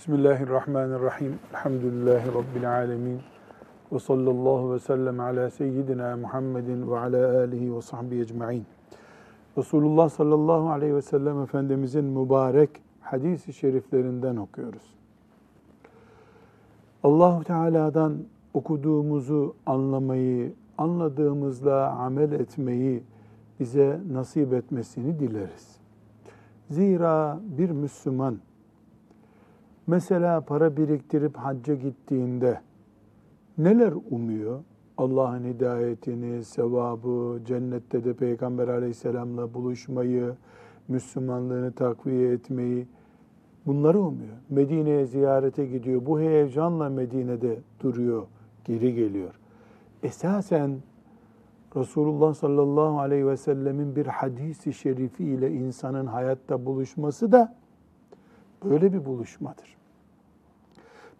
Bismillahirrahmanirrahim. Elhamdülillahi Rabbil alemin. Ve sallallahu ve sellem ala seyyidina Muhammedin ve ala alihi ve sahbihi ecma'in. Resulullah sallallahu aleyhi ve sellem Efendimizin mübarek hadis-i şeriflerinden okuyoruz. Allahu Teala'dan okuduğumuzu anlamayı, anladığımızla amel etmeyi bize nasip etmesini dileriz. Zira bir Müslüman mesela para biriktirip hacca gittiğinde neler umuyor? Allah'ın hidayetini, sevabı, cennette de Peygamber aleyhisselamla buluşmayı, Müslümanlığını takviye etmeyi bunları umuyor. Medine'ye ziyarete gidiyor. Bu heyecanla Medine'de duruyor, geri geliyor. Esasen Resulullah sallallahu aleyhi ve sellemin bir hadisi şerifi ile insanın hayatta buluşması da böyle bir buluşmadır.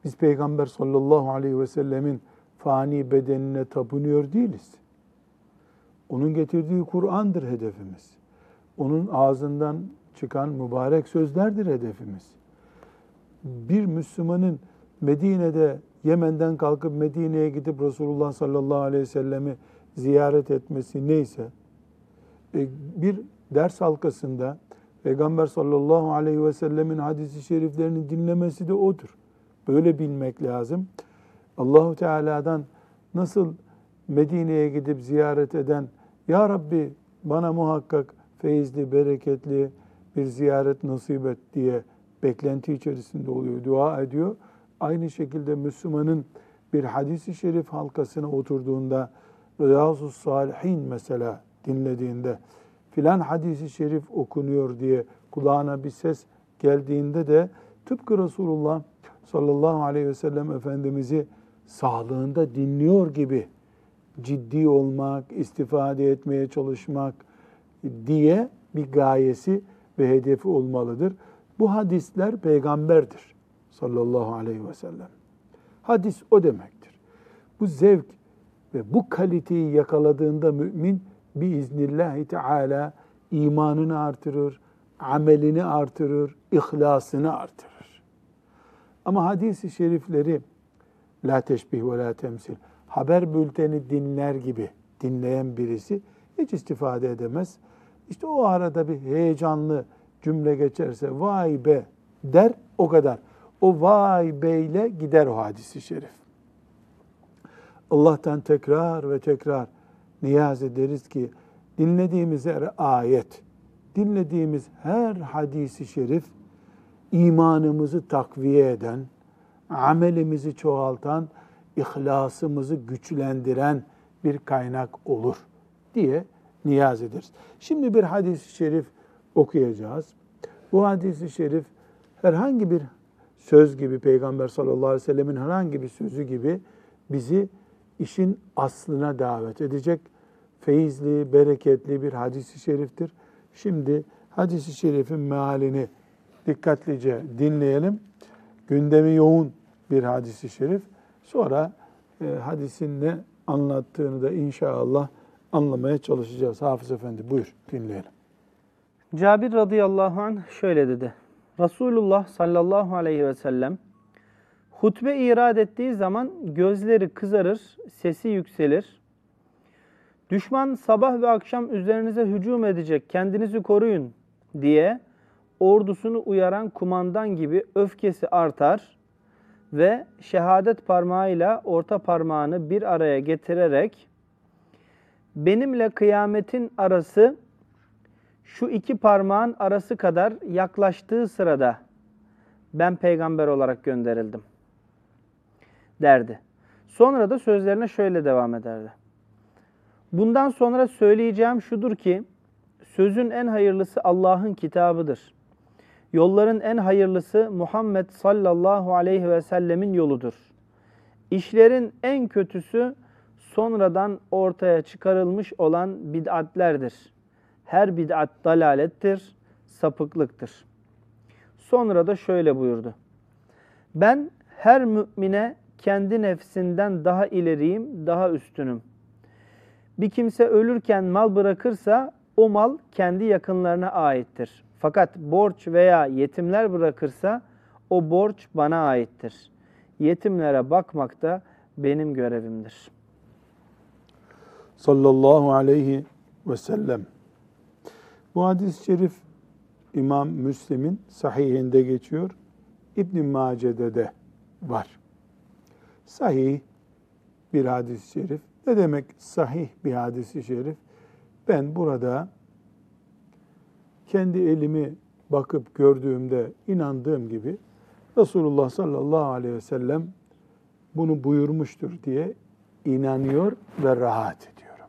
Biz Peygamber sallallahu aleyhi ve sellemin fani bedenine tapınıyor değiliz. Onun getirdiği Kur'an'dır hedefimiz. Onun ağzından çıkan mübarek sözlerdir hedefimiz. Bir Müslümanın Medine'de Yemen'den kalkıp Medine'ye gidip Resulullah sallallahu aleyhi ve sellemi ziyaret etmesi neyse e, bir ders halkasında Peygamber sallallahu aleyhi ve sellemin hadisi şeriflerini dinlemesi de odur. Böyle bilmek lazım. Allahu Teala'dan nasıl Medine'ye gidip ziyaret eden Ya Rabbi bana muhakkak feyizli, bereketli bir ziyaret nasip et diye beklenti içerisinde oluyor, dua ediyor. Aynı şekilde Müslümanın bir hadisi şerif halkasına oturduğunda Riyazu Salihin mesela dinlediğinde filan hadisi şerif okunuyor diye kulağına bir ses geldiğinde de tıpkı Resulullah sallallahu aleyhi ve sellem Efendimiz'i sağlığında dinliyor gibi ciddi olmak, istifade etmeye çalışmak diye bir gayesi ve hedefi olmalıdır. Bu hadisler peygamberdir sallallahu aleyhi ve sellem. Hadis o demektir. Bu zevk ve bu kaliteyi yakaladığında mümin biiznillahü teala imanını artırır, amelini artırır, ihlasını artırır. Ama hadis-i şerifleri la teşbih ve la temsil haber bülteni dinler gibi dinleyen birisi hiç istifade edemez. İşte o arada bir heyecanlı cümle geçerse vay be der o kadar. O vay beyle gider o hadisi şerif. Allah'tan tekrar ve tekrar niyaz ederiz ki dinlediğimiz her ayet, dinlediğimiz her hadisi şerif imanımızı takviye eden, amelimizi çoğaltan, ihlasımızı güçlendiren bir kaynak olur diye niyaz ederiz. Şimdi bir hadis-i şerif okuyacağız. Bu hadis-i şerif herhangi bir söz gibi Peygamber sallallahu aleyhi ve sellemin herhangi bir sözü gibi bizi işin aslına davet edecek feyizli, bereketli bir hadis-i şeriftir. Şimdi hadis-i şerifin mealini dikkatlice dinleyelim. Gündemi yoğun bir hadis-i şerif. Sonra e, hadisin ne anlattığını da inşallah anlamaya çalışacağız. Hafız Efendi buyur dinleyelim. Cabir radıyallahu anh şöyle dedi. Resulullah sallallahu aleyhi ve sellem hutbe irad ettiği zaman gözleri kızarır, sesi yükselir. Düşman sabah ve akşam üzerinize hücum edecek, kendinizi koruyun diye ordusunu uyaran kumandan gibi öfkesi artar ve şehadet parmağıyla orta parmağını bir araya getirerek benimle kıyametin arası şu iki parmağın arası kadar yaklaştığı sırada ben peygamber olarak gönderildim derdi. Sonra da sözlerine şöyle devam ederdi. Bundan sonra söyleyeceğim şudur ki sözün en hayırlısı Allah'ın kitabıdır. Yolların en hayırlısı Muhammed sallallahu aleyhi ve sellemin yoludur. İşlerin en kötüsü sonradan ortaya çıkarılmış olan bid'atlerdir. Her bid'at dalalettir, sapıklıktır. Sonra da şöyle buyurdu. Ben her mümine kendi nefsinden daha ileriyim, daha üstünüm. Bir kimse ölürken mal bırakırsa o mal kendi yakınlarına aittir. Fakat borç veya yetimler bırakırsa O borç bana aittir. Yetimlere bakmak da benim görevimdir. Sallallahu aleyhi ve sellem. Bu hadis-i şerif İmam Müslim'in sahihinde geçiyor. İbn Mace'de de var. Sahih bir hadis-i şerif. Ne demek sahih bir hadis-i şerif? Ben burada kendi elimi bakıp gördüğümde inandığım gibi Resulullah sallallahu aleyhi ve sellem bunu buyurmuştur diye inanıyor ve rahat ediyorum.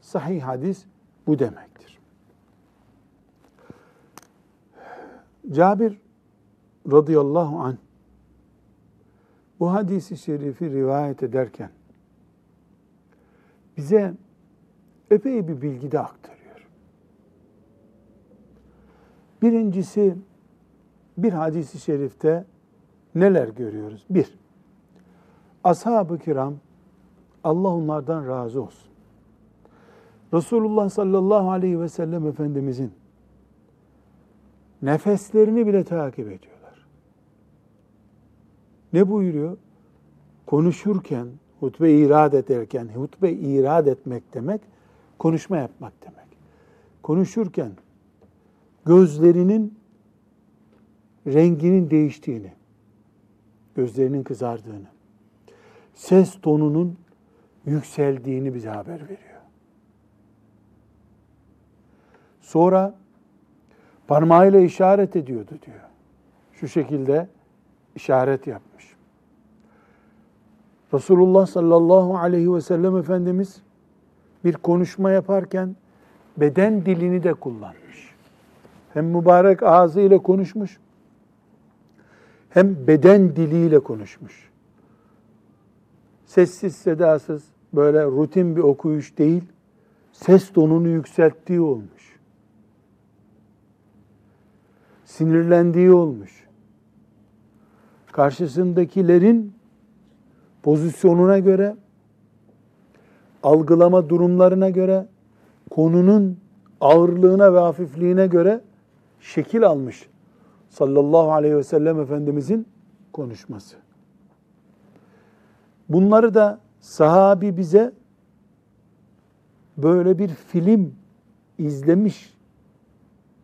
Sahih hadis bu demektir. Cabir radıyallahu anh bu hadisi şerifi rivayet ederken bize epey bir bilgi de aktarıyor. Birincisi bir hadisi şerifte neler görüyoruz? Bir, ashab-ı kiram Allah onlardan razı olsun. Resulullah sallallahu aleyhi ve sellem Efendimizin nefeslerini bile takip ediyorlar. Ne buyuruyor? Konuşurken, hutbe irad ederken, hutbe irad etmek demek, konuşma yapmak demek. Konuşurken gözlerinin renginin değiştiğini, gözlerinin kızardığını, ses tonunun yükseldiğini bize haber veriyor. Sonra parmağıyla işaret ediyordu diyor. Şu şekilde işaret yapmış. Resulullah sallallahu aleyhi ve sellem Efendimiz bir konuşma yaparken beden dilini de kullanmış. Hem mübarek ağzıyla konuşmuş, hem beden diliyle konuşmuş. Sessiz sedasız böyle rutin bir okuyuş değil, ses tonunu yükselttiği olmuş. Sinirlendiği olmuş. Karşısındakilerin pozisyonuna göre, algılama durumlarına göre, konunun ağırlığına ve hafifliğine göre şekil almış sallallahu aleyhi ve sellem Efendimizin konuşması. Bunları da sahabi bize böyle bir film izlemiş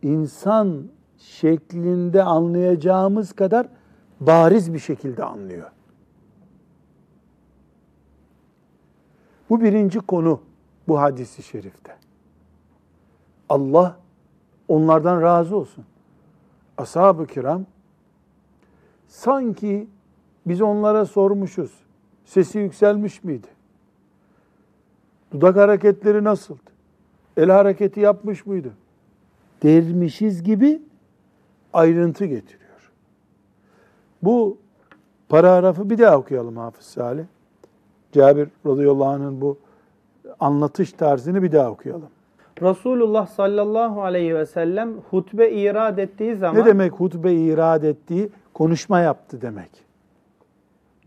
insan şeklinde anlayacağımız kadar bariz bir şekilde anlıyor. Bu birinci konu bu hadisi şerifte. Allah onlardan razı olsun. Ashab-ı kiram sanki biz onlara sormuşuz. Sesi yükselmiş miydi? Dudak hareketleri nasıldı? El hareketi yapmış mıydı? Dermişiz gibi ayrıntı getiriyor. Bu paragrafı bir daha okuyalım Hafız Salih. Cabir radıyallahu anh'ın bu anlatış tarzını bir daha okuyalım. Resulullah sallallahu aleyhi ve sellem hutbe irad ettiği zaman Ne demek hutbe irad ettiği? Konuşma yaptı demek.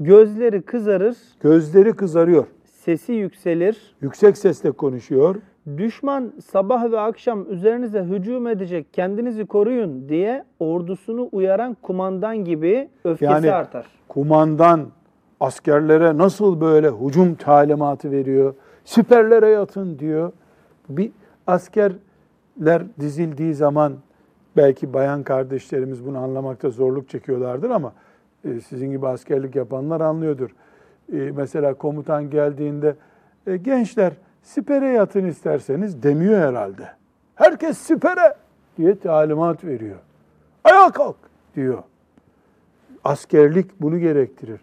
gözleri kızarır, Gözleri kızarıyor. sesi yükselir. Yüksek sesle konuşuyor. Düşman sabah ve akşam üzerinize hücum edecek, kendinizi koruyun diye ordusunu uyaran kumandan gibi öfkesi Yani- artar. Kumandan askerlere nasıl böyle hücum talimatı veriyor? Siperlere yatın diyor. Bir askerler dizildiği zaman belki bayan kardeşlerimiz bunu anlamakta zorluk çekiyorlardır ama e, sizin gibi askerlik yapanlar anlıyordur. E, mesela komutan geldiğinde e, gençler sipere yatın isterseniz demiyor herhalde. Herkes sipere diye talimat veriyor. Ayağa kalk diyor. Askerlik bunu gerektirir.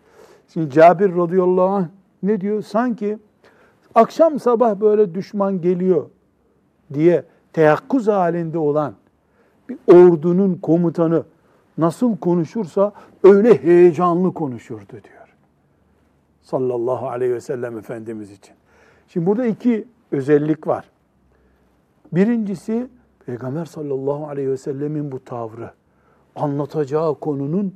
Şimdi Cabir radıyallahu anh ne diyor? Sanki akşam sabah böyle düşman geliyor diye teyakkuz halinde olan bir ordunun komutanı nasıl konuşursa öyle heyecanlı konuşurdu diyor. Sallallahu aleyhi ve sellem Efendimiz için. Şimdi burada iki özellik var. Birincisi Peygamber sallallahu aleyhi ve sellemin bu tavrı. Anlatacağı konunun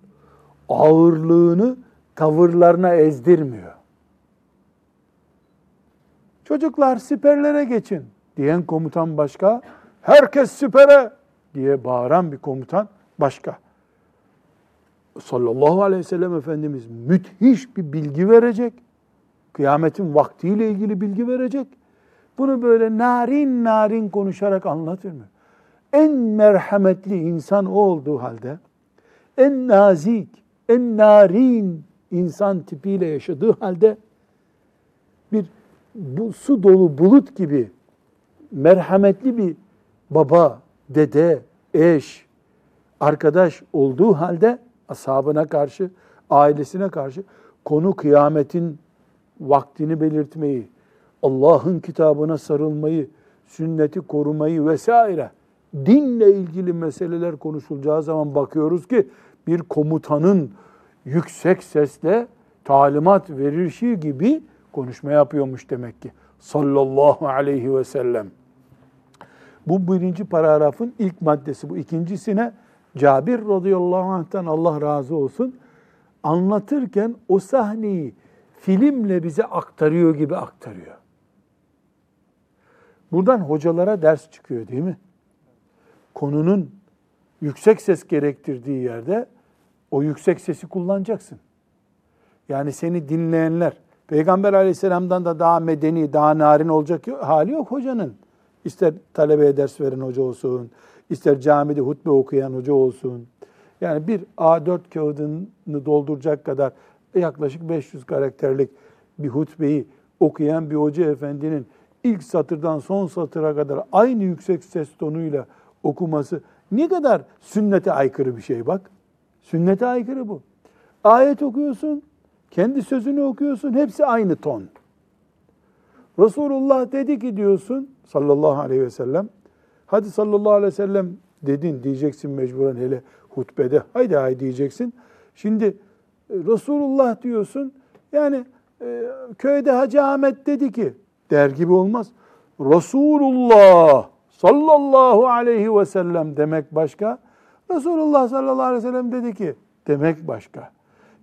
ağırlığını tavırlarına ezdirmiyor. Çocuklar siperlere geçin diyen komutan başka, herkes sipere diye bağıran bir komutan başka. sallallahu aleyhi ve sellem Efendimiz müthiş bir bilgi verecek. Kıyametin vaktiyle ilgili bilgi verecek. Bunu böyle narin narin konuşarak anlatır mı? En merhametli insan o olduğu halde, en nazik, en narin insan tipiyle yaşadığı halde bir bu su dolu bulut gibi merhametli bir baba, dede, eş, arkadaş olduğu halde ashabına karşı, ailesine karşı konu kıyametin vaktini belirtmeyi, Allah'ın kitabına sarılmayı, sünneti korumayı vesaire dinle ilgili meseleler konuşulacağı zaman bakıyoruz ki bir komutanın yüksek sesle talimat verir gibi konuşma yapıyormuş demek ki. Sallallahu aleyhi ve sellem. Bu birinci paragrafın ilk maddesi. Bu ikincisine Cabir radıyallahu anh'tan Allah razı olsun anlatırken o sahneyi filmle bize aktarıyor gibi aktarıyor. Buradan hocalara ders çıkıyor değil mi? Konunun yüksek ses gerektirdiği yerde o yüksek sesi kullanacaksın. Yani seni dinleyenler, Peygamber aleyhisselamdan da daha medeni, daha narin olacak hali yok hocanın. İster talebeye ders veren hoca olsun, ister camide hutbe okuyan hoca olsun. Yani bir A4 kağıdını dolduracak kadar yaklaşık 500 karakterlik bir hutbeyi okuyan bir hoca efendinin ilk satırdan son satıra kadar aynı yüksek ses tonuyla okuması ne kadar sünnete aykırı bir şey bak. Sünnete aykırı bu. Ayet okuyorsun, kendi sözünü okuyorsun, hepsi aynı ton. Resulullah dedi ki diyorsun sallallahu aleyhi ve sellem, hadi sallallahu aleyhi ve sellem dedin diyeceksin mecburen hele hutbede, haydi haydi diyeceksin. Şimdi e, Resulullah diyorsun, yani e, köyde Hacı Ahmet dedi ki, der gibi olmaz. Resulullah sallallahu aleyhi ve sellem demek başka. Resulullah sallallahu aleyhi ve sellem dedi ki demek başka.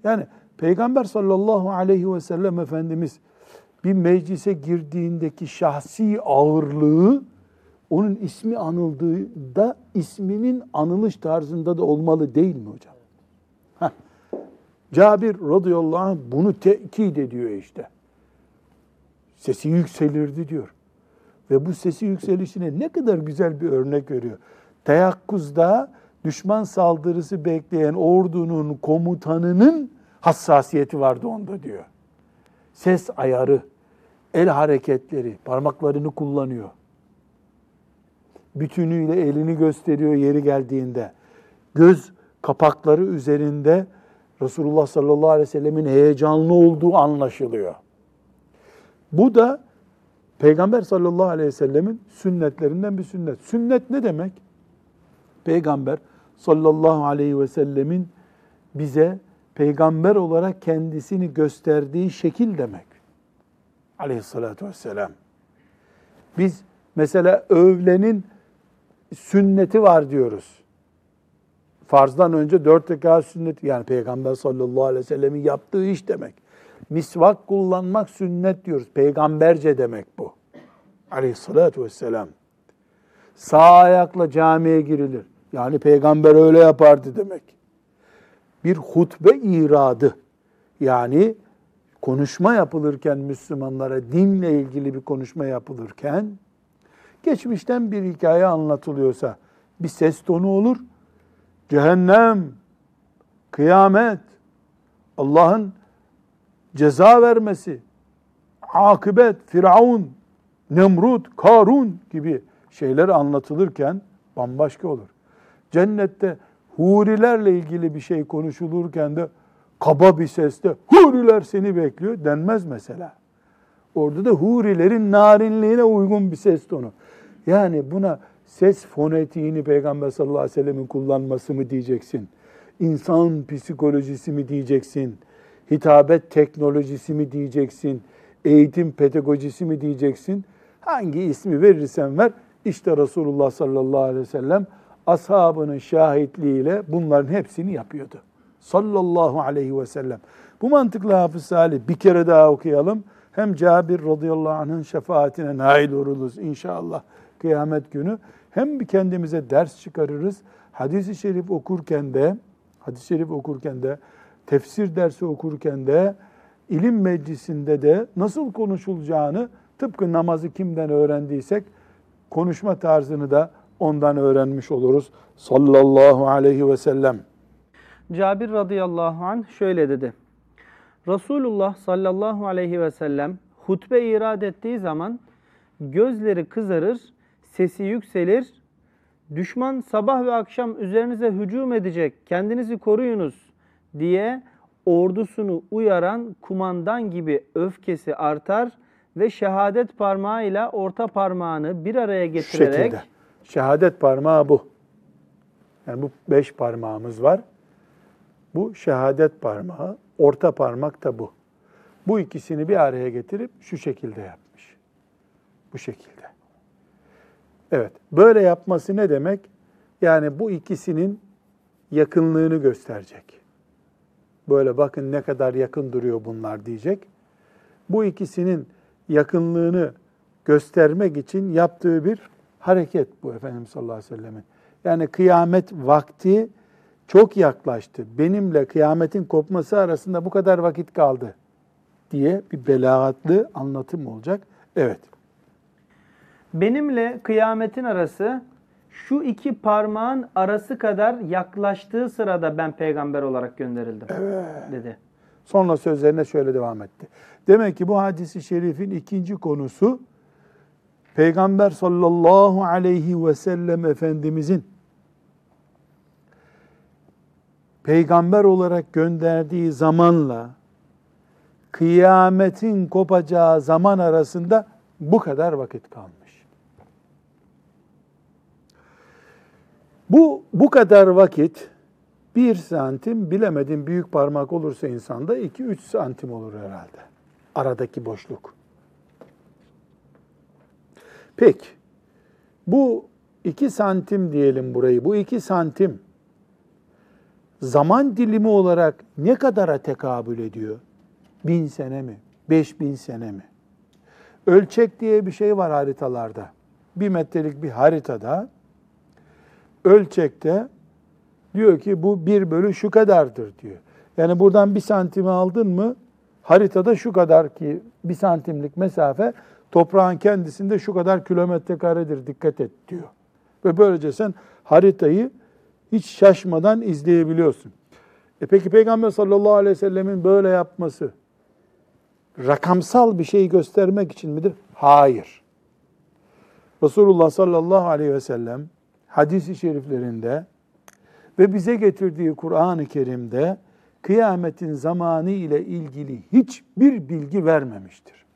Yani Peygamber sallallahu aleyhi ve sellem Efendimiz bir meclise girdiğindeki şahsi ağırlığı onun ismi anıldığında isminin anılış tarzında da olmalı değil mi hocam? Heh. Cabir radıyallahu anh bunu tekit ediyor işte. Sesi yükselirdi diyor. Ve bu sesi yükselişine ne kadar güzel bir örnek veriyor. Teyakkuzda düşman saldırısı bekleyen ordunun komutanının hassasiyeti vardı onda diyor. Ses ayarı, el hareketleri, parmaklarını kullanıyor. Bütünüyle elini gösteriyor yeri geldiğinde. Göz kapakları üzerinde Resulullah sallallahu aleyhi ve sellemin heyecanlı olduğu anlaşılıyor. Bu da Peygamber sallallahu aleyhi ve sellemin sünnetlerinden bir sünnet. Sünnet ne demek? Peygamber sallallahu aleyhi ve sellemin bize peygamber olarak kendisini gösterdiği şekil demek. Aleyhissalatü vesselam. Biz mesela övlenin sünneti var diyoruz. Farzdan önce dört rekat sünneti yani Peygamber sallallahu aleyhi ve sellemin yaptığı iş demek. Misvak kullanmak sünnet diyoruz. Peygamberce demek bu. Aleyhissalatü vesselam. Sağ ayakla camiye girilir. Yani peygamber öyle yapardı demek. Bir hutbe iradı. Yani konuşma yapılırken Müslümanlara dinle ilgili bir konuşma yapılırken geçmişten bir hikaye anlatılıyorsa bir ses tonu olur. Cehennem, kıyamet, Allah'ın ceza vermesi, akıbet, Firavun, Nemrut, Karun gibi şeyler anlatılırken bambaşka olur. Cennette hurilerle ilgili bir şey konuşulurken de kaba bir sesle huriler seni bekliyor denmez mesela. Orada da hurilerin narinliğine uygun bir ses tonu. Yani buna ses fonetiğini Peygamber sallallahu aleyhi ve sellemin kullanması mı diyeceksin? İnsan psikolojisi mi diyeceksin? Hitabet teknolojisi mi diyeceksin? Eğitim pedagojisi mi diyeceksin? Hangi ismi verirsen ver. İşte Resulullah sallallahu aleyhi ve sellem ashabının şahitliğiyle bunların hepsini yapıyordu. Sallallahu aleyhi ve sellem. Bu mantıkla Hafız Salih bir kere daha okuyalım. Hem Cabir radıyallahu anh'ın şefaatine nail oluruz inşallah kıyamet günü. Hem bir kendimize ders çıkarırız. Hadis-i şerif okurken de hadis-i şerif okurken de, tefsir dersi okurken de, ilim meclisinde de nasıl konuşulacağını tıpkı namazı kimden öğrendiysek konuşma tarzını da ondan öğrenmiş oluruz. Sallallahu aleyhi ve sellem. Cabir radıyallahu anh şöyle dedi. Resulullah sallallahu aleyhi ve sellem hutbe irad ettiği zaman gözleri kızarır, sesi yükselir. Düşman sabah ve akşam üzerinize hücum edecek, kendinizi koruyunuz diye ordusunu uyaran kumandan gibi öfkesi artar ve şehadet parmağıyla orta parmağını bir araya Şu getirerek şekilde. Şehadet parmağı bu. Yani bu beş parmağımız var. Bu şehadet parmağı, orta parmak da bu. Bu ikisini bir araya getirip şu şekilde yapmış. Bu şekilde. Evet, böyle yapması ne demek? Yani bu ikisinin yakınlığını gösterecek. Böyle bakın ne kadar yakın duruyor bunlar diyecek. Bu ikisinin yakınlığını göstermek için yaptığı bir hareket bu Efendimiz sallallahu aleyhi ve sellemin. Yani kıyamet vakti çok yaklaştı. Benimle kıyametin kopması arasında bu kadar vakit kaldı diye bir belagatlı anlatım olacak. Evet. Benimle kıyametin arası şu iki parmağın arası kadar yaklaştığı sırada ben peygamber olarak gönderildim dedi. Sonra sözlerine şöyle devam etti. Demek ki bu hadisi şerifin ikinci konusu Peygamber sallallahu aleyhi ve sellem Efendimizin peygamber olarak gönderdiği zamanla kıyametin kopacağı zaman arasında bu kadar vakit kalmış. Bu bu kadar vakit bir santim bilemedim büyük parmak olursa insanda 2-3 santim olur herhalde. Aradaki boşluk. Peki bu 2 santim diyelim burayı. Bu 2 santim zaman dilimi olarak ne kadara tekabül ediyor? Bin sene mi? Beş bin sene mi? Ölçek diye bir şey var haritalarda. Bir metrelik bir haritada ölçekte diyor ki bu bir bölü şu kadardır diyor. Yani buradan bir santimi aldın mı haritada şu kadar ki bir santimlik mesafe toprağın kendisinde şu kadar kilometre karedir dikkat et diyor. Ve böylece sen haritayı hiç şaşmadan izleyebiliyorsun. E peki Peygamber sallallahu aleyhi ve sellemin böyle yapması rakamsal bir şey göstermek için midir? Hayır. Resulullah sallallahu aleyhi ve sellem hadis-i şeriflerinde ve bize getirdiği Kur'an-ı Kerim'de kıyametin zamanı ile ilgili hiçbir bilgi vermemiştir.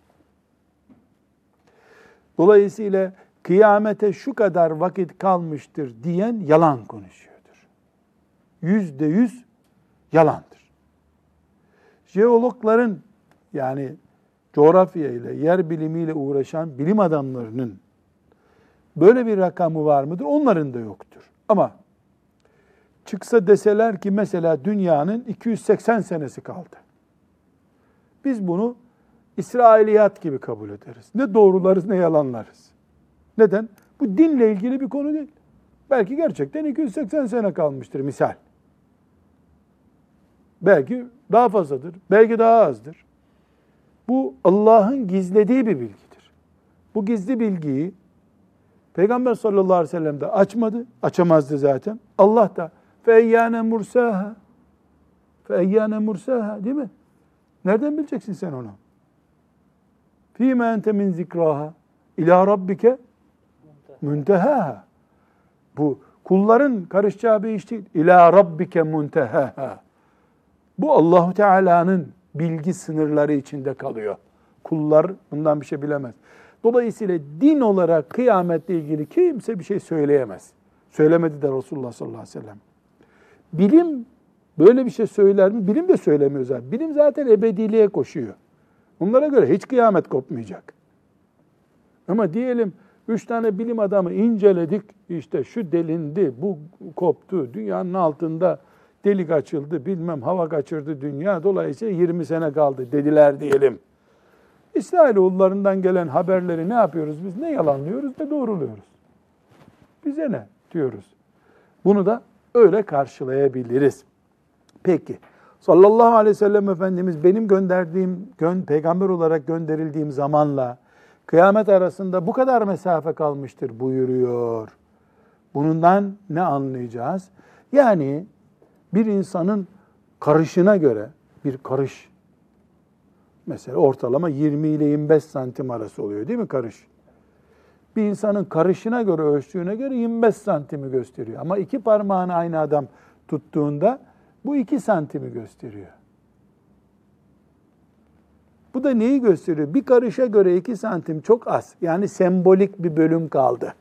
Dolayısıyla kıyamete şu kadar vakit kalmıştır diyen yalan konuşuyordur. Yüzde yüz yalandır. Jeologların yani coğrafya ile, yer bilimiyle uğraşan bilim adamlarının böyle bir rakamı var mıdır? Onların da yoktur. Ama çıksa deseler ki mesela dünyanın 280 senesi kaldı. Biz bunu İsrailiyat gibi kabul ederiz. Ne doğrularız ne yalanlarız. Neden? Bu dinle ilgili bir konu değil. Belki gerçekten 280 sene kalmıştır misal. Belki daha fazladır, belki daha azdır. Bu Allah'ın gizlediği bir bilgidir. Bu gizli bilgiyi Peygamber sallallahu aleyhi ve sellem de açmadı, açamazdı zaten. Allah da feyyâne mursaha feyyâne mursaha değil mi? Nereden bileceksin sen onu? Fîme ente min zikraha ila rabbike müntehaha. Bu kulların karışacağı bir iş değil. İla rabbike muntehaha. Bu Allahu Teala'nın bilgi sınırları içinde kalıyor. Kullar bundan bir şey bilemez. Dolayısıyla din olarak kıyametle ilgili kimse bir şey söyleyemez. Söylemedi de Resulullah sallallahu aleyhi ve sellem. Bilim böyle bir şey söyler mi? Bilim de söylemiyor zaten. Bilim zaten ebediliğe koşuyor. Onlara göre hiç kıyamet kopmayacak. Ama diyelim üç tane bilim adamı inceledik. İşte şu delindi, bu koptu, dünyanın altında delik açıldı, bilmem hava kaçırdı dünya. Dolayısıyla 20 sene kaldı dediler diyelim. İsrailoğullarından gelen haberleri ne yapıyoruz biz? Ne yalanlıyoruz ne doğruluyoruz. Bize ne diyoruz. Bunu da öyle karşılayabiliriz. Peki. Sallallahu aleyhi ve sellem Efendimiz benim gönderdiğim, gön, peygamber olarak gönderildiğim zamanla kıyamet arasında bu kadar mesafe kalmıştır buyuruyor. Bundan ne anlayacağız? Yani bir insanın karışına göre bir karış mesela ortalama 20 ile 25 santim arası oluyor değil mi karış? Bir insanın karışına göre ölçtüğüne göre 25 santimi gösteriyor. Ama iki parmağını aynı adam tuttuğunda bu 2 santimi gösteriyor. Bu da neyi gösteriyor? Bir karışa göre 2 santim çok az. Yani sembolik bir bölüm kaldı.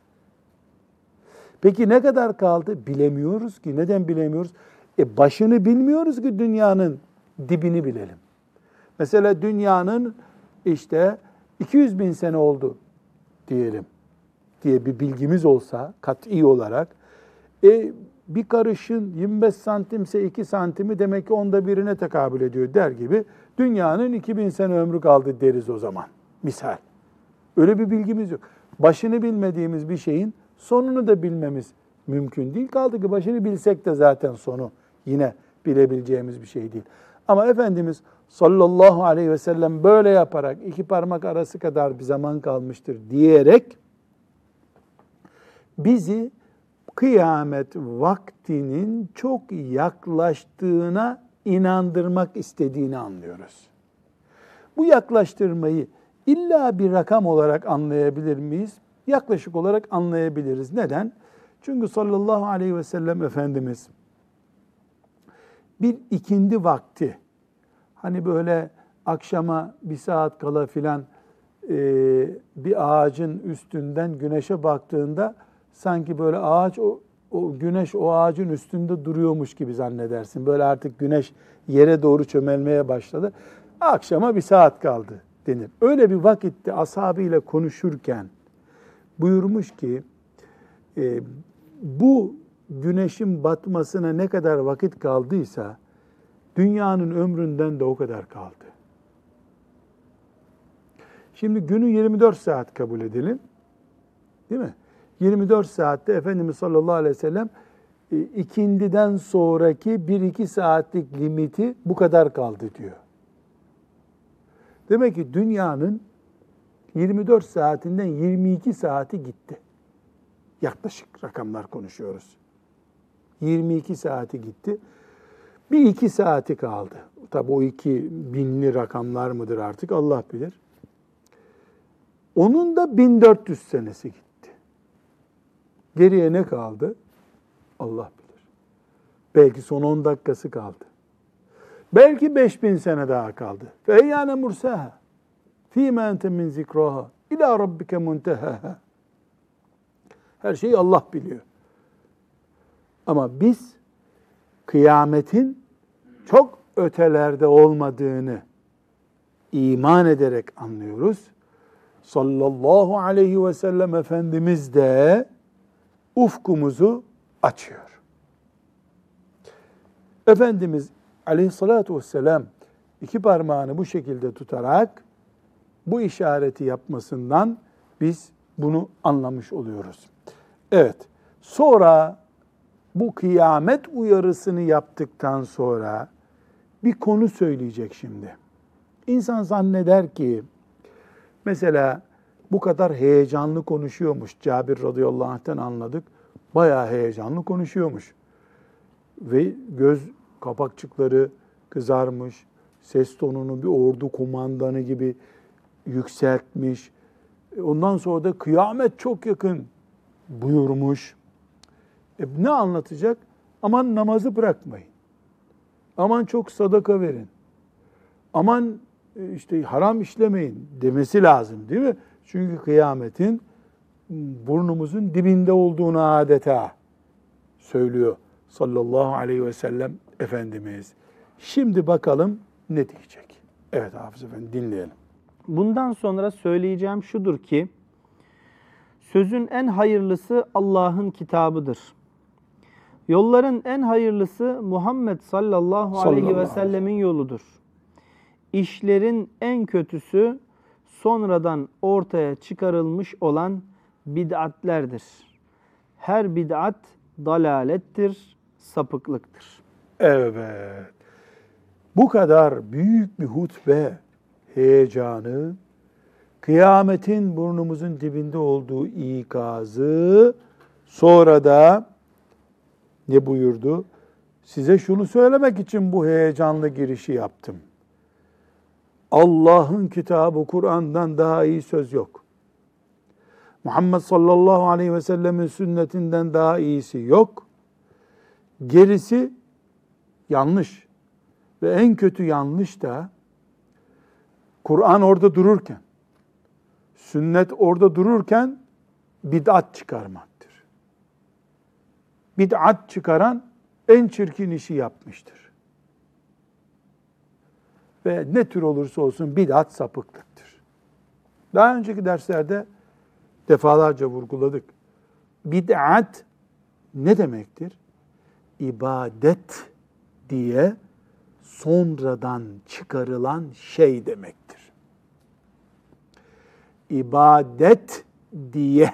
Peki ne kadar kaldı? Bilemiyoruz ki. Neden bilemiyoruz? E başını bilmiyoruz ki dünyanın dibini bilelim. Mesela dünyanın işte 200 bin sene oldu diyelim diye bir bilgimiz olsa kat'i olarak e, bir karışın 25 santimse 2 santimi demek ki onda birine tekabül ediyor der gibi dünyanın 2000 sene ömrü kaldı deriz o zaman. Misal. Öyle bir bilgimiz yok. Başını bilmediğimiz bir şeyin sonunu da bilmemiz mümkün değil. Kaldı ki başını bilsek de zaten sonu yine bilebileceğimiz bir şey değil. Ama Efendimiz sallallahu aleyhi ve sellem böyle yaparak iki parmak arası kadar bir zaman kalmıştır diyerek bizi kıyamet vaktinin çok yaklaştığına inandırmak istediğini anlıyoruz. Bu yaklaştırmayı illa bir rakam olarak anlayabilir miyiz? Yaklaşık olarak anlayabiliriz. Neden? Çünkü sallallahu aleyhi ve sellem Efendimiz bir ikindi vakti hani böyle akşama bir saat kala filan e, bir ağacın üstünden güneşe baktığında sanki böyle ağaç o, o güneş o ağacın üstünde duruyormuş gibi zannedersin. Böyle artık güneş yere doğru çömelmeye başladı. Akşama bir saat kaldı denir. Öyle bir vakitte ashabıyla konuşurken buyurmuş ki e, bu güneşin batmasına ne kadar vakit kaldıysa dünyanın ömründen de o kadar kaldı. Şimdi günü 24 saat kabul edelim. Değil mi? 24 saatte Efendimiz sallallahu aleyhi ve sellem e, ikindiden sonraki 1-2 saatlik limiti bu kadar kaldı diyor. Demek ki dünyanın 24 saatinden 22 saati gitti. Yaklaşık rakamlar konuşuyoruz. 22 saati gitti. Bir iki saati kaldı. Tabi o iki binli rakamlar mıdır artık Allah bilir. Onun da 1400 senesi gitti. Geriye ne kaldı? Allah bilir. Belki son 10 dakikası kaldı. Belki 5000 sene daha kaldı. Feyyâne mursaha. Fîmâ ente min zikraha. İlâ rabbike muntehaha. Her şeyi Allah biliyor. Ama biz kıyametin çok ötelerde olmadığını iman ederek anlıyoruz. Sallallahu aleyhi ve sellem Efendimiz de ufkumuzu açıyor. Efendimiz aleyhissalatu vesselam iki parmağını bu şekilde tutarak bu işareti yapmasından biz bunu anlamış oluyoruz. Evet, sonra bu kıyamet uyarısını yaptıktan sonra bir konu söyleyecek şimdi. İnsan zanneder ki mesela bu kadar heyecanlı konuşuyormuş. Cabir radıyallahu anh'ten anladık. Bayağı heyecanlı konuşuyormuş. Ve göz kapakçıkları kızarmış. Ses tonunu bir ordu kumandanı gibi yükseltmiş. Ondan sonra da kıyamet çok yakın buyurmuş. E, ne anlatacak? Aman namazı bırakmayın. Aman çok sadaka verin. Aman e, işte haram işlemeyin demesi lazım değil mi? Çünkü kıyametin burnumuzun dibinde olduğunu adeta söylüyor sallallahu aleyhi ve sellem Efendimiz. Şimdi bakalım ne diyecek? Evet Hafız Efendi dinleyelim. Bundan sonra söyleyeceğim şudur ki, sözün en hayırlısı Allah'ın kitabıdır. Yolların en hayırlısı Muhammed sallallahu, Sallallahu aleyhi ve aleyhi. sellemin yoludur. İşlerin en kötüsü sonradan ortaya çıkarılmış olan bid'atlerdir. Her bid'at dalalettir, sapıklıktır. Evet. Bu kadar büyük bir hutbe heyecanı, kıyametin burnumuzun dibinde olduğu ikazı, sonra da ne buyurdu? Size şunu söylemek için bu heyecanlı girişi yaptım. Allah'ın kitabı Kur'an'dan daha iyi söz yok. Muhammed sallallahu aleyhi ve sellemin sünnetinden daha iyisi yok. Gerisi yanlış. Ve en kötü yanlış da Kur'an orada dururken, sünnet orada dururken bid'at çıkarmaktır. Bid'at çıkaran en çirkin işi yapmıştır. Ve ne tür olursa olsun bid'at sapıklıktır. Daha önceki derslerde defalarca vurguladık. Bid'at ne demektir? İbadet diye sonradan çıkarılan şey demektir. İbadet diye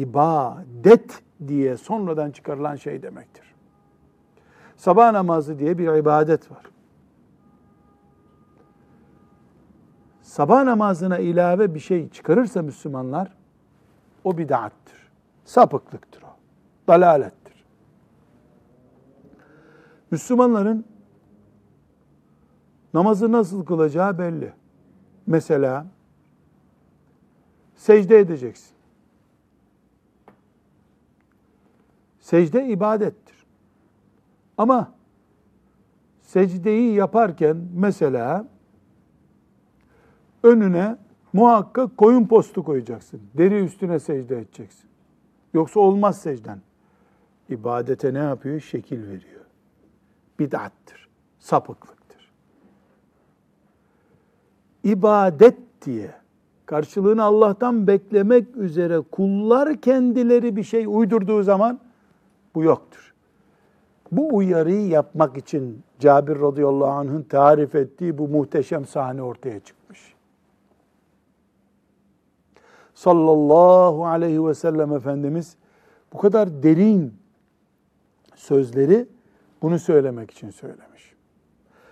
ibadet diye sonradan çıkarılan şey demektir. Sabah namazı diye bir ibadet var. Sabah namazına ilave bir şey çıkarırsa Müslümanlar o bid'attır. Sapıklıktır o. Dalalettir. Müslümanların namazı nasıl kılacağı belli. Mesela secde edeceksin. Secde ibadettir. Ama secdeyi yaparken mesela önüne muhakkak koyun postu koyacaksın. Deri üstüne secde edeceksin. Yoksa olmaz secden. İbadete ne yapıyor? Şekil veriyor. Bid'attır. Sapıklıktır. İbadet diye karşılığını Allah'tan beklemek üzere kullar kendileri bir şey uydurduğu zaman bu yoktur. Bu uyarıyı yapmak için Cabir radıyallahu anh'ın tarif ettiği bu muhteşem sahne ortaya çıkmış. Sallallahu aleyhi ve sellem Efendimiz bu kadar derin sözleri bunu söylemek için söylemiş.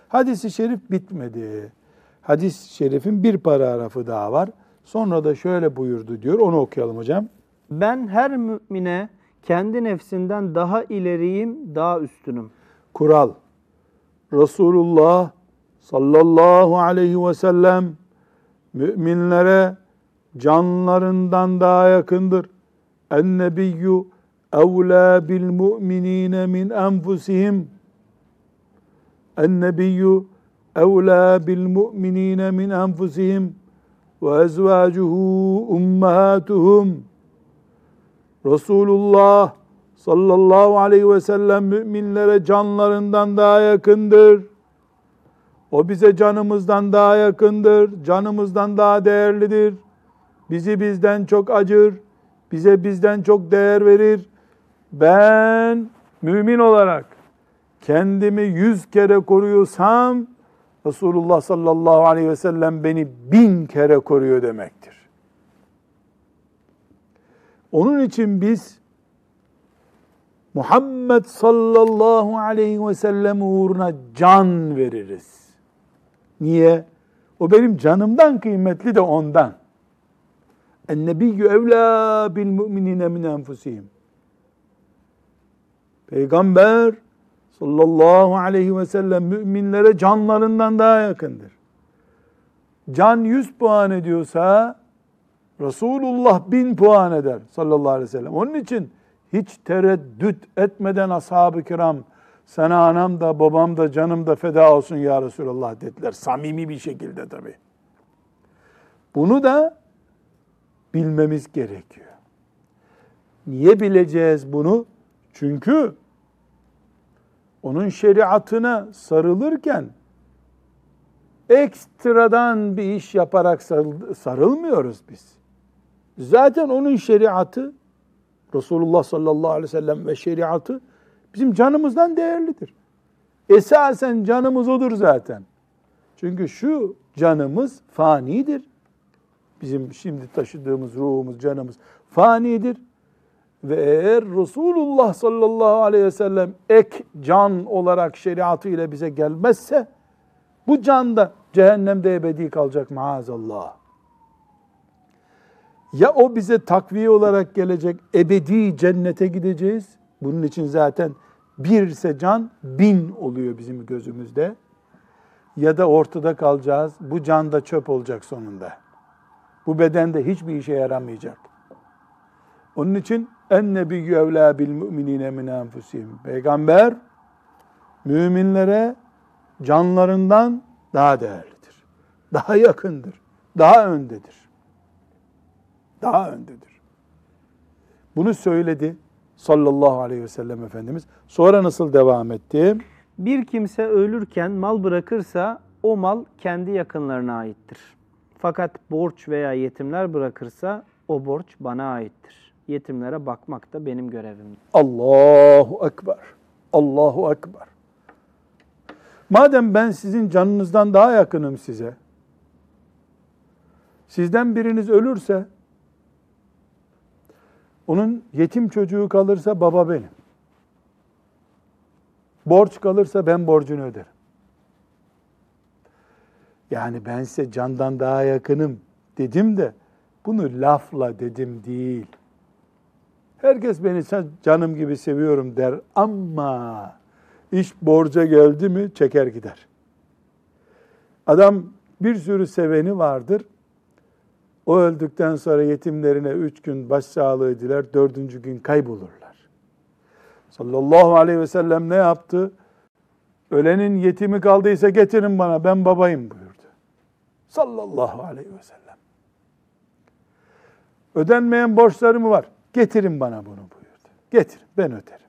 Hadis-i şerif bitmedi. Hadis-i şerifin bir paragrafı daha var. Sonra da şöyle buyurdu diyor. Onu okuyalım hocam. Ben her mümine kendi nefsinden daha ileriyim, daha üstünüm. Kural. Resulullah sallallahu aleyhi ve sellem müminlere canlarından daha yakındır. En-nebiyyü evlâ bil mu'minîne min enfusihim. En-nebiyyü evlâ bil mu'minîne min enfusihim ve ezvâcuhu ummahatuhum. Resulullah sallallahu aleyhi ve sellem müminlere canlarından daha yakındır. O bize canımızdan daha yakındır, canımızdan daha değerlidir. Bizi bizden çok acır, bize bizden çok değer verir. Ben mümin olarak kendimi yüz kere koruyorsam, Resulullah sallallahu aleyhi ve sellem beni bin kere koruyor demektir. Onun için biz Muhammed sallallahu aleyhi ve sellem uğruna can veririz. Niye? O benim canımdan kıymetli de ondan. En-nebiyyü evlâ bil mu'minine min enfusihim. Peygamber sallallahu aleyhi ve sellem müminlere canlarından daha yakındır. Can 100 puan ediyorsa Resulullah bin puan eder sallallahu aleyhi ve sellem. Onun için hiç tereddüt etmeden ashab-ı kiram sana anam da babam da canım da feda olsun ya Resulallah dediler. Samimi bir şekilde tabi. Bunu da bilmemiz gerekiyor. Niye bileceğiz bunu? Çünkü onun şeriatına sarılırken ekstradan bir iş yaparak sarılmıyoruz biz. Zaten onun şeriatı Resulullah sallallahu aleyhi ve sellem ve şeriatı bizim canımızdan değerlidir. Esasen canımız odur zaten. Çünkü şu canımız fanidir. Bizim şimdi taşıdığımız ruhumuz, canımız fanidir. Ve eğer Resulullah sallallahu aleyhi ve sellem ek can olarak şeriatı ile bize gelmezse bu can da cehennemde ebedi kalacak maazallah. Ya o bize takviye olarak gelecek ebedi cennete gideceğiz. Bunun için zaten birse can bin oluyor bizim gözümüzde. Ya da ortada kalacağız. Bu can da çöp olacak sonunda. Bu bedende hiçbir işe yaramayacak. Onun için en nebiyyü evlâ bil müminine min enfusihim. Peygamber müminlere canlarından daha değerlidir. Daha yakındır. Daha öndedir. Daha öndedir. Bunu söyledi sallallahu aleyhi ve sellem Efendimiz. Sonra nasıl devam etti? Bir kimse ölürken mal bırakırsa o mal kendi yakınlarına aittir. Fakat borç veya yetimler bırakırsa o borç bana aittir. Yetimlere bakmak da benim görevimdir. Allahu Ekber. Allahu Ekber. Madem ben sizin canınızdan daha yakınım size, sizden biriniz ölürse, onun yetim çocuğu kalırsa baba benim. Borç kalırsa ben borcunu öderim. Yani ben size candan daha yakınım dedim de bunu lafla dedim değil. Herkes beni canım gibi seviyorum der ama iş borca geldi mi çeker gider. Adam bir sürü seveni vardır. O öldükten sonra yetimlerine üç gün başsağlığı diler, dördüncü gün kaybolurlar. Sallallahu aleyhi ve sellem ne yaptı? Ölenin yetimi kaldıysa getirin bana, ben babayım buyurdu. Sallallahu aleyhi ve sellem. Ödenmeyen borçları mı var? Getirin bana bunu buyurdu. Getir, ben öderim.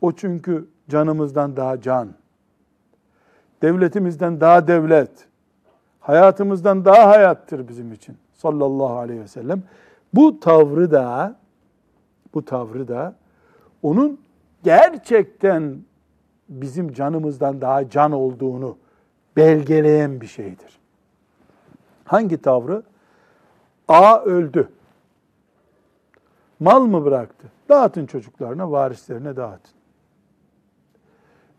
O çünkü canımızdan daha can, devletimizden daha devlet, hayatımızdan daha hayattır bizim için sallallahu aleyhi ve sellem. Bu tavrı da bu tavrı da onun gerçekten bizim canımızdan daha can olduğunu belgeleyen bir şeydir. Hangi tavrı? A öldü. Mal mı bıraktı? Dağıtın çocuklarına, varislerine dağıtın.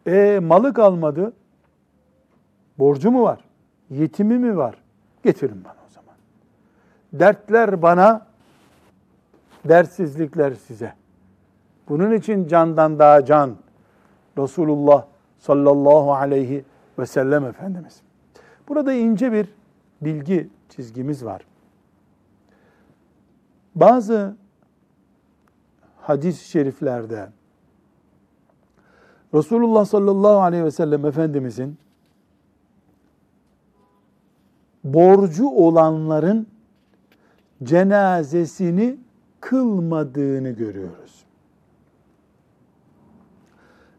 E malı kalmadı. Borcu mu var? Yetimi mi var? Getirin bana o zaman. Dertler bana, dertsizlikler size. Bunun için candan daha can. Resulullah sallallahu aleyhi ve sellem Efendimiz. Burada ince bir bilgi çizgimiz var. Bazı hadis-i şeriflerde Resulullah sallallahu aleyhi ve sellem Efendimizin borcu olanların cenazesini kılmadığını görüyoruz.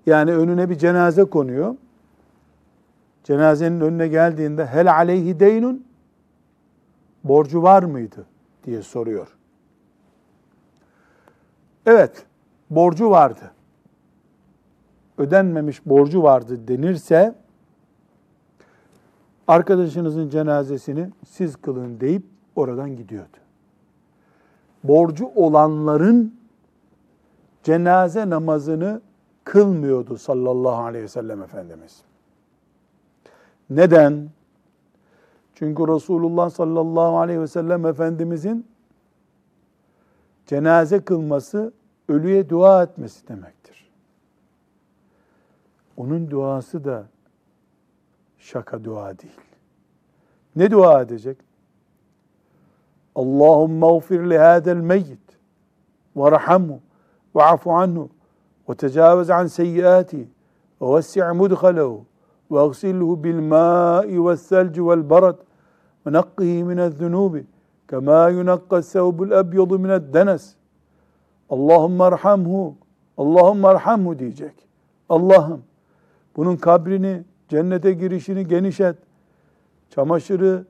Yani önüne bir cenaze konuyor. Cenazenin önüne geldiğinde hel aleyhi deynun borcu var mıydı diye soruyor. Evet, borcu vardı. Ödenmemiş borcu vardı denirse arkadaşınızın cenazesini siz kılın deyip oradan gidiyordu. Borcu olanların cenaze namazını kılmıyordu sallallahu aleyhi ve sellem Efendimiz. Neden? Çünkü Resulullah sallallahu aleyhi ve sellem Efendimizin cenaze kılması ölüye dua etmesi demektir. Onun duası da şaka dua değil. Ne dua edecek? Allahümme gfir li hâdel meyyit ve rahamhu ve afu anhu ve tecavüz an seyyiati ve vesi' mudhalehu ve agsilhu bil ma'i ve selci vel barad ve nakkihi minel zunubi kema yunakka sevbul ebyadu mined denes Allahümme erhamhu Allahümme erhamhu diyecek. Allah'ım bunun kabrini Cennete girişini genişlet. Çamaşırı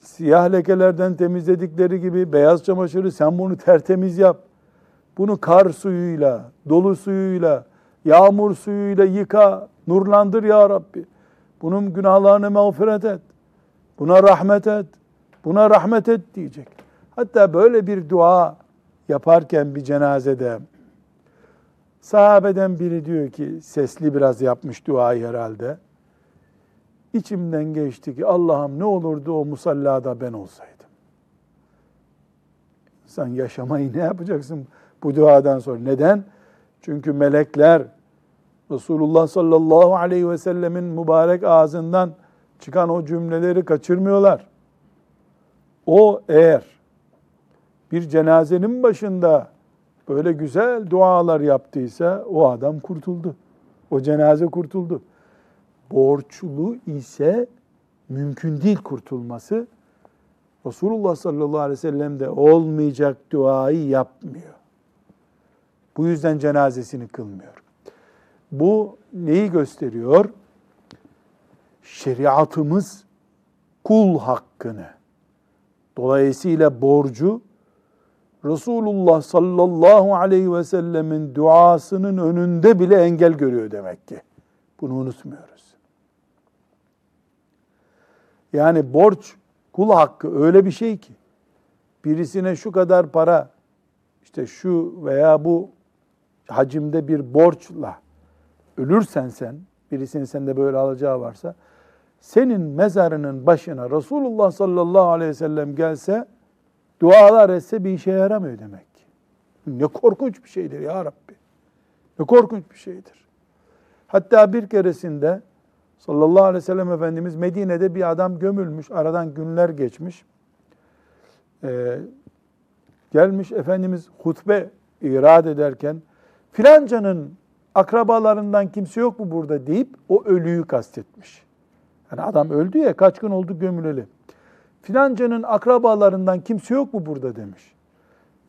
siyah lekelerden temizledikleri gibi beyaz çamaşırı sen bunu tertemiz yap. Bunu kar suyuyla, dolu suyuyla, yağmur suyuyla yıka, nurlandır ya Rabbi. Bunun günahlarını mağfiret et. Buna rahmet et. Buna rahmet et diyecek. Hatta böyle bir dua yaparken bir cenazede sahabeden biri diyor ki sesli biraz yapmış duayı herhalde. İçimden geçti ki Allah'ım ne olurdu o musallada ben olsaydım. Sen yaşamayı ne yapacaksın bu duadan sonra? Neden? Çünkü melekler Resulullah sallallahu aleyhi ve sellemin mübarek ağzından çıkan o cümleleri kaçırmıyorlar. O eğer bir cenazenin başında böyle güzel dualar yaptıysa o adam kurtuldu. O cenaze kurtuldu. Borçlu ise mümkün değil kurtulması. Resulullah sallallahu aleyhi ve sellem de olmayacak duayı yapmıyor. Bu yüzden cenazesini kılmıyor. Bu neyi gösteriyor? Şeriatımız kul hakkını, dolayısıyla borcu Resulullah sallallahu aleyhi ve sellemin duasının önünde bile engel görüyor demek ki. Bunu unutmuyoruz. Yani borç kul hakkı öyle bir şey ki birisine şu kadar para işte şu veya bu hacimde bir borçla ölürsen sen, birisinin sende böyle alacağı varsa, senin mezarının başına Resulullah sallallahu aleyhi ve sellem gelse, dualar etse bir işe yaramıyor demek. Ne korkunç bir şeydir ya Rabbi. Ne korkunç bir şeydir. Hatta bir keresinde sallallahu aleyhi ve sellem Efendimiz Medine'de bir adam gömülmüş, aradan günler geçmiş. Ee, gelmiş Efendimiz hutbe irad ederken, filancanın akrabalarından kimse yok mu burada deyip o ölüyü kastetmiş. Yani adam öldü ya kaç gün oldu gömüleli. Filancanın akrabalarından kimse yok mu burada demiş.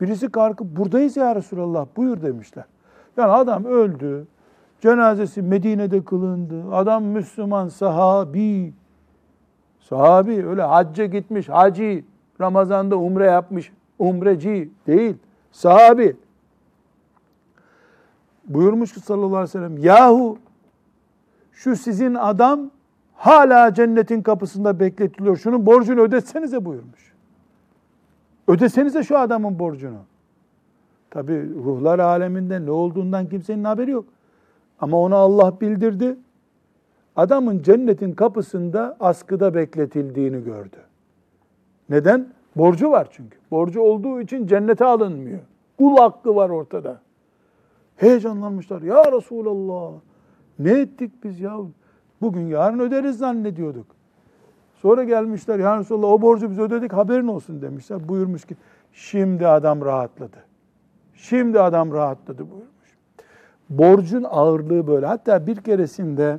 Birisi kalkıp buradayız ya Resulallah buyur demişler. Yani adam öldü. Cenazesi Medine'de kılındı. Adam Müslüman, sahabi. Sahabi öyle hacca gitmiş, haci. Ramazan'da umre yapmış, umreci değil. Sahabi. Buyurmuş ki sallallahu aleyhi ve sellem, yahu şu sizin adam hala cennetin kapısında bekletiliyor. Şunun borcunu ödetsenize buyurmuş. Ödesenize şu adamın borcunu. Tabi ruhlar aleminde ne olduğundan kimsenin haberi yok. Ama ona Allah bildirdi. Adamın cennetin kapısında askıda bekletildiğini gördü. Neden? Borcu var çünkü. Borcu olduğu için cennete alınmıyor. Kul hakkı var ortada. Heyecanlanmışlar. Ya Resulallah ne ettik biz ya? Bugün yarın öderiz zannediyorduk. Sonra gelmişler ya Resulallah o borcu biz ödedik haberin olsun demişler. Buyurmuş ki şimdi adam rahatladı. Şimdi adam rahatladı buyurmuş. Borcun ağırlığı böyle. Hatta bir keresinde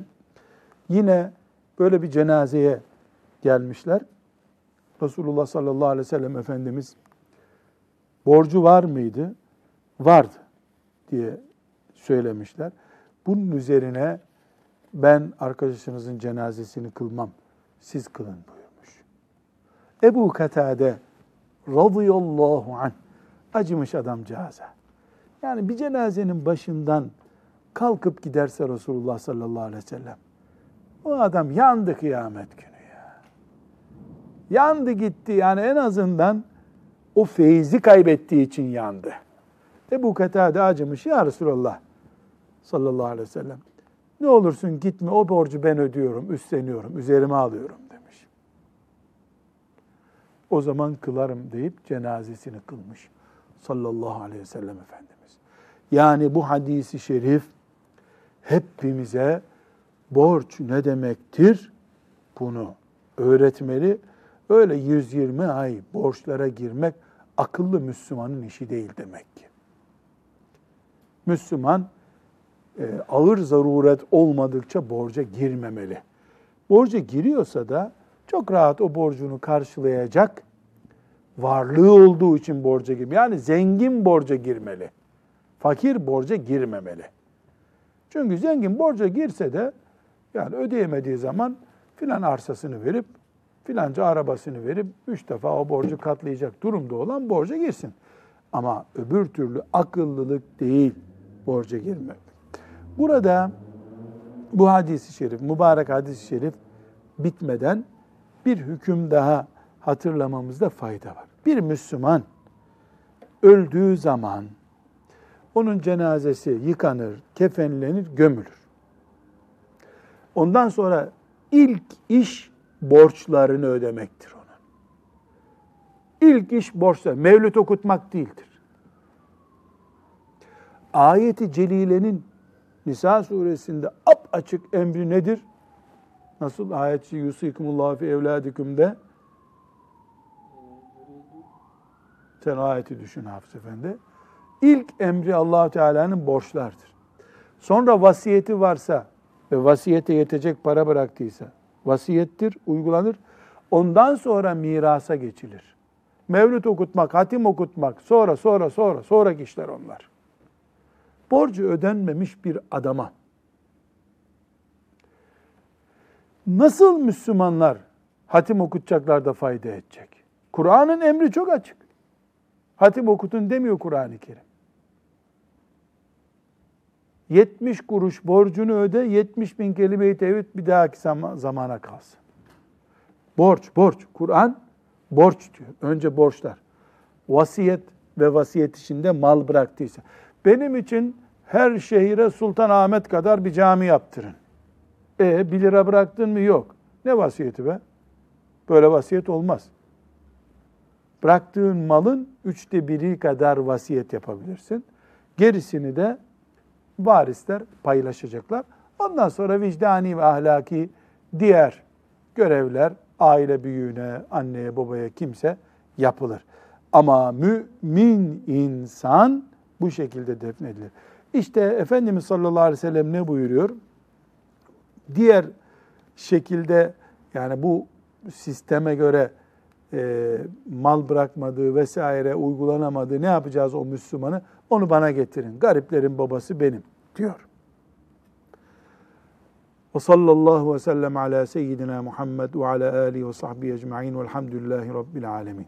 yine böyle bir cenazeye gelmişler. Resulullah sallallahu aleyhi ve sellem Efendimiz borcu var mıydı? Vardı diye söylemişler. Bunun üzerine ben arkadaşınızın cenazesini kılmam, siz kılın buyurmuş. Ebu Katade radıyallahu anh acımış adamcağıza. Yani bir cenazenin başından kalkıp giderse Resulullah sallallahu aleyhi ve sellem o adam yandı kıyamet günü ya. Yandı gitti yani en azından o feyzi kaybettiği için yandı. Ebu Katade acımış ya Resulallah sallallahu aleyhi ve sellem. Ne olursun gitme o borcu ben ödüyorum, üstleniyorum, üzerime alıyorum demiş. O zaman kılarım deyip cenazesini kılmış sallallahu aleyhi ve sellem Efendimiz. Yani bu hadisi şerif hepimize borç ne demektir bunu öğretmeli. Öyle 120 ay borçlara girmek akıllı Müslümanın işi değil demek ki. Müslüman e, ağır zaruret olmadıkça borca girmemeli. Borca giriyorsa da çok rahat o borcunu karşılayacak varlığı olduğu için borca girmeli. Yani zengin borca girmeli. Fakir borca girmemeli. Çünkü zengin borca girse de yani ödeyemediği zaman filan arsasını verip filanca arabasını verip üç defa o borcu katlayacak durumda olan borca girsin. Ama öbür türlü akıllılık değil borca girmek. Burada bu hadisi şerif, mübarek hadisi şerif bitmeden bir hüküm daha hatırlamamızda fayda var. Bir Müslüman öldüğü zaman onun cenazesi yıkanır, kefenlenir, gömülür. Ondan sonra ilk iş borçlarını ödemektir onun. İlk iş borçlar. Mevlüt okutmak değildir. Ayeti Celile'nin Nisa suresinde ap açık emri nedir? Nasıl ayetçi yusikumullahu fi evladikümde sen ayeti düşün Hafız Efendi. İlk emri allah Teala'nın borçlardır. Sonra vasiyeti varsa ve vasiyete yetecek para bıraktıysa vasiyettir, uygulanır. Ondan sonra mirasa geçilir. Mevlüt okutmak, hatim okutmak, sonra sonra sonra sonraki işler onlar. Borcu ödenmemiş bir adama nasıl Müslümanlar hatim okutacaklar da fayda edecek? Kur'an'ın emri çok açık. Hatim okutun demiyor Kur'an-ı Kerim. 70 kuruş borcunu öde, 70 bin kelime-i tevhid bir dahaki zamana kalsın. Borç, borç. Kur'an borç diyor. Önce borçlar. Vasiyet ve vasiyet içinde mal bıraktıysa. Benim için her şehire Sultanahmet kadar bir cami yaptırın. E 1 lira bıraktın mı? Yok. Ne vasiyeti be? Böyle vasiyet olmaz. Bıraktığın malın üçte biri kadar vasiyet yapabilirsin. Gerisini de varisler paylaşacaklar. Ondan sonra vicdani ve ahlaki diğer görevler aile büyüğüne, anneye, babaya kimse yapılır. Ama mümin insan bu şekilde defnedilir. İşte Efendimiz sallallahu aleyhi ve sellem ne buyuruyor? Diğer şekilde yani bu sisteme göre e, mal bırakmadığı vesaire uygulanamadığı ne yapacağız o Müslümanı? Onu bana getirin. Gariplerin babası benim diyor. Ve sallallahu ve sellem ala seyyidina Muhammed ve ala alihi ve sahbihi ecma'in velhamdülillahi rabbil alemin.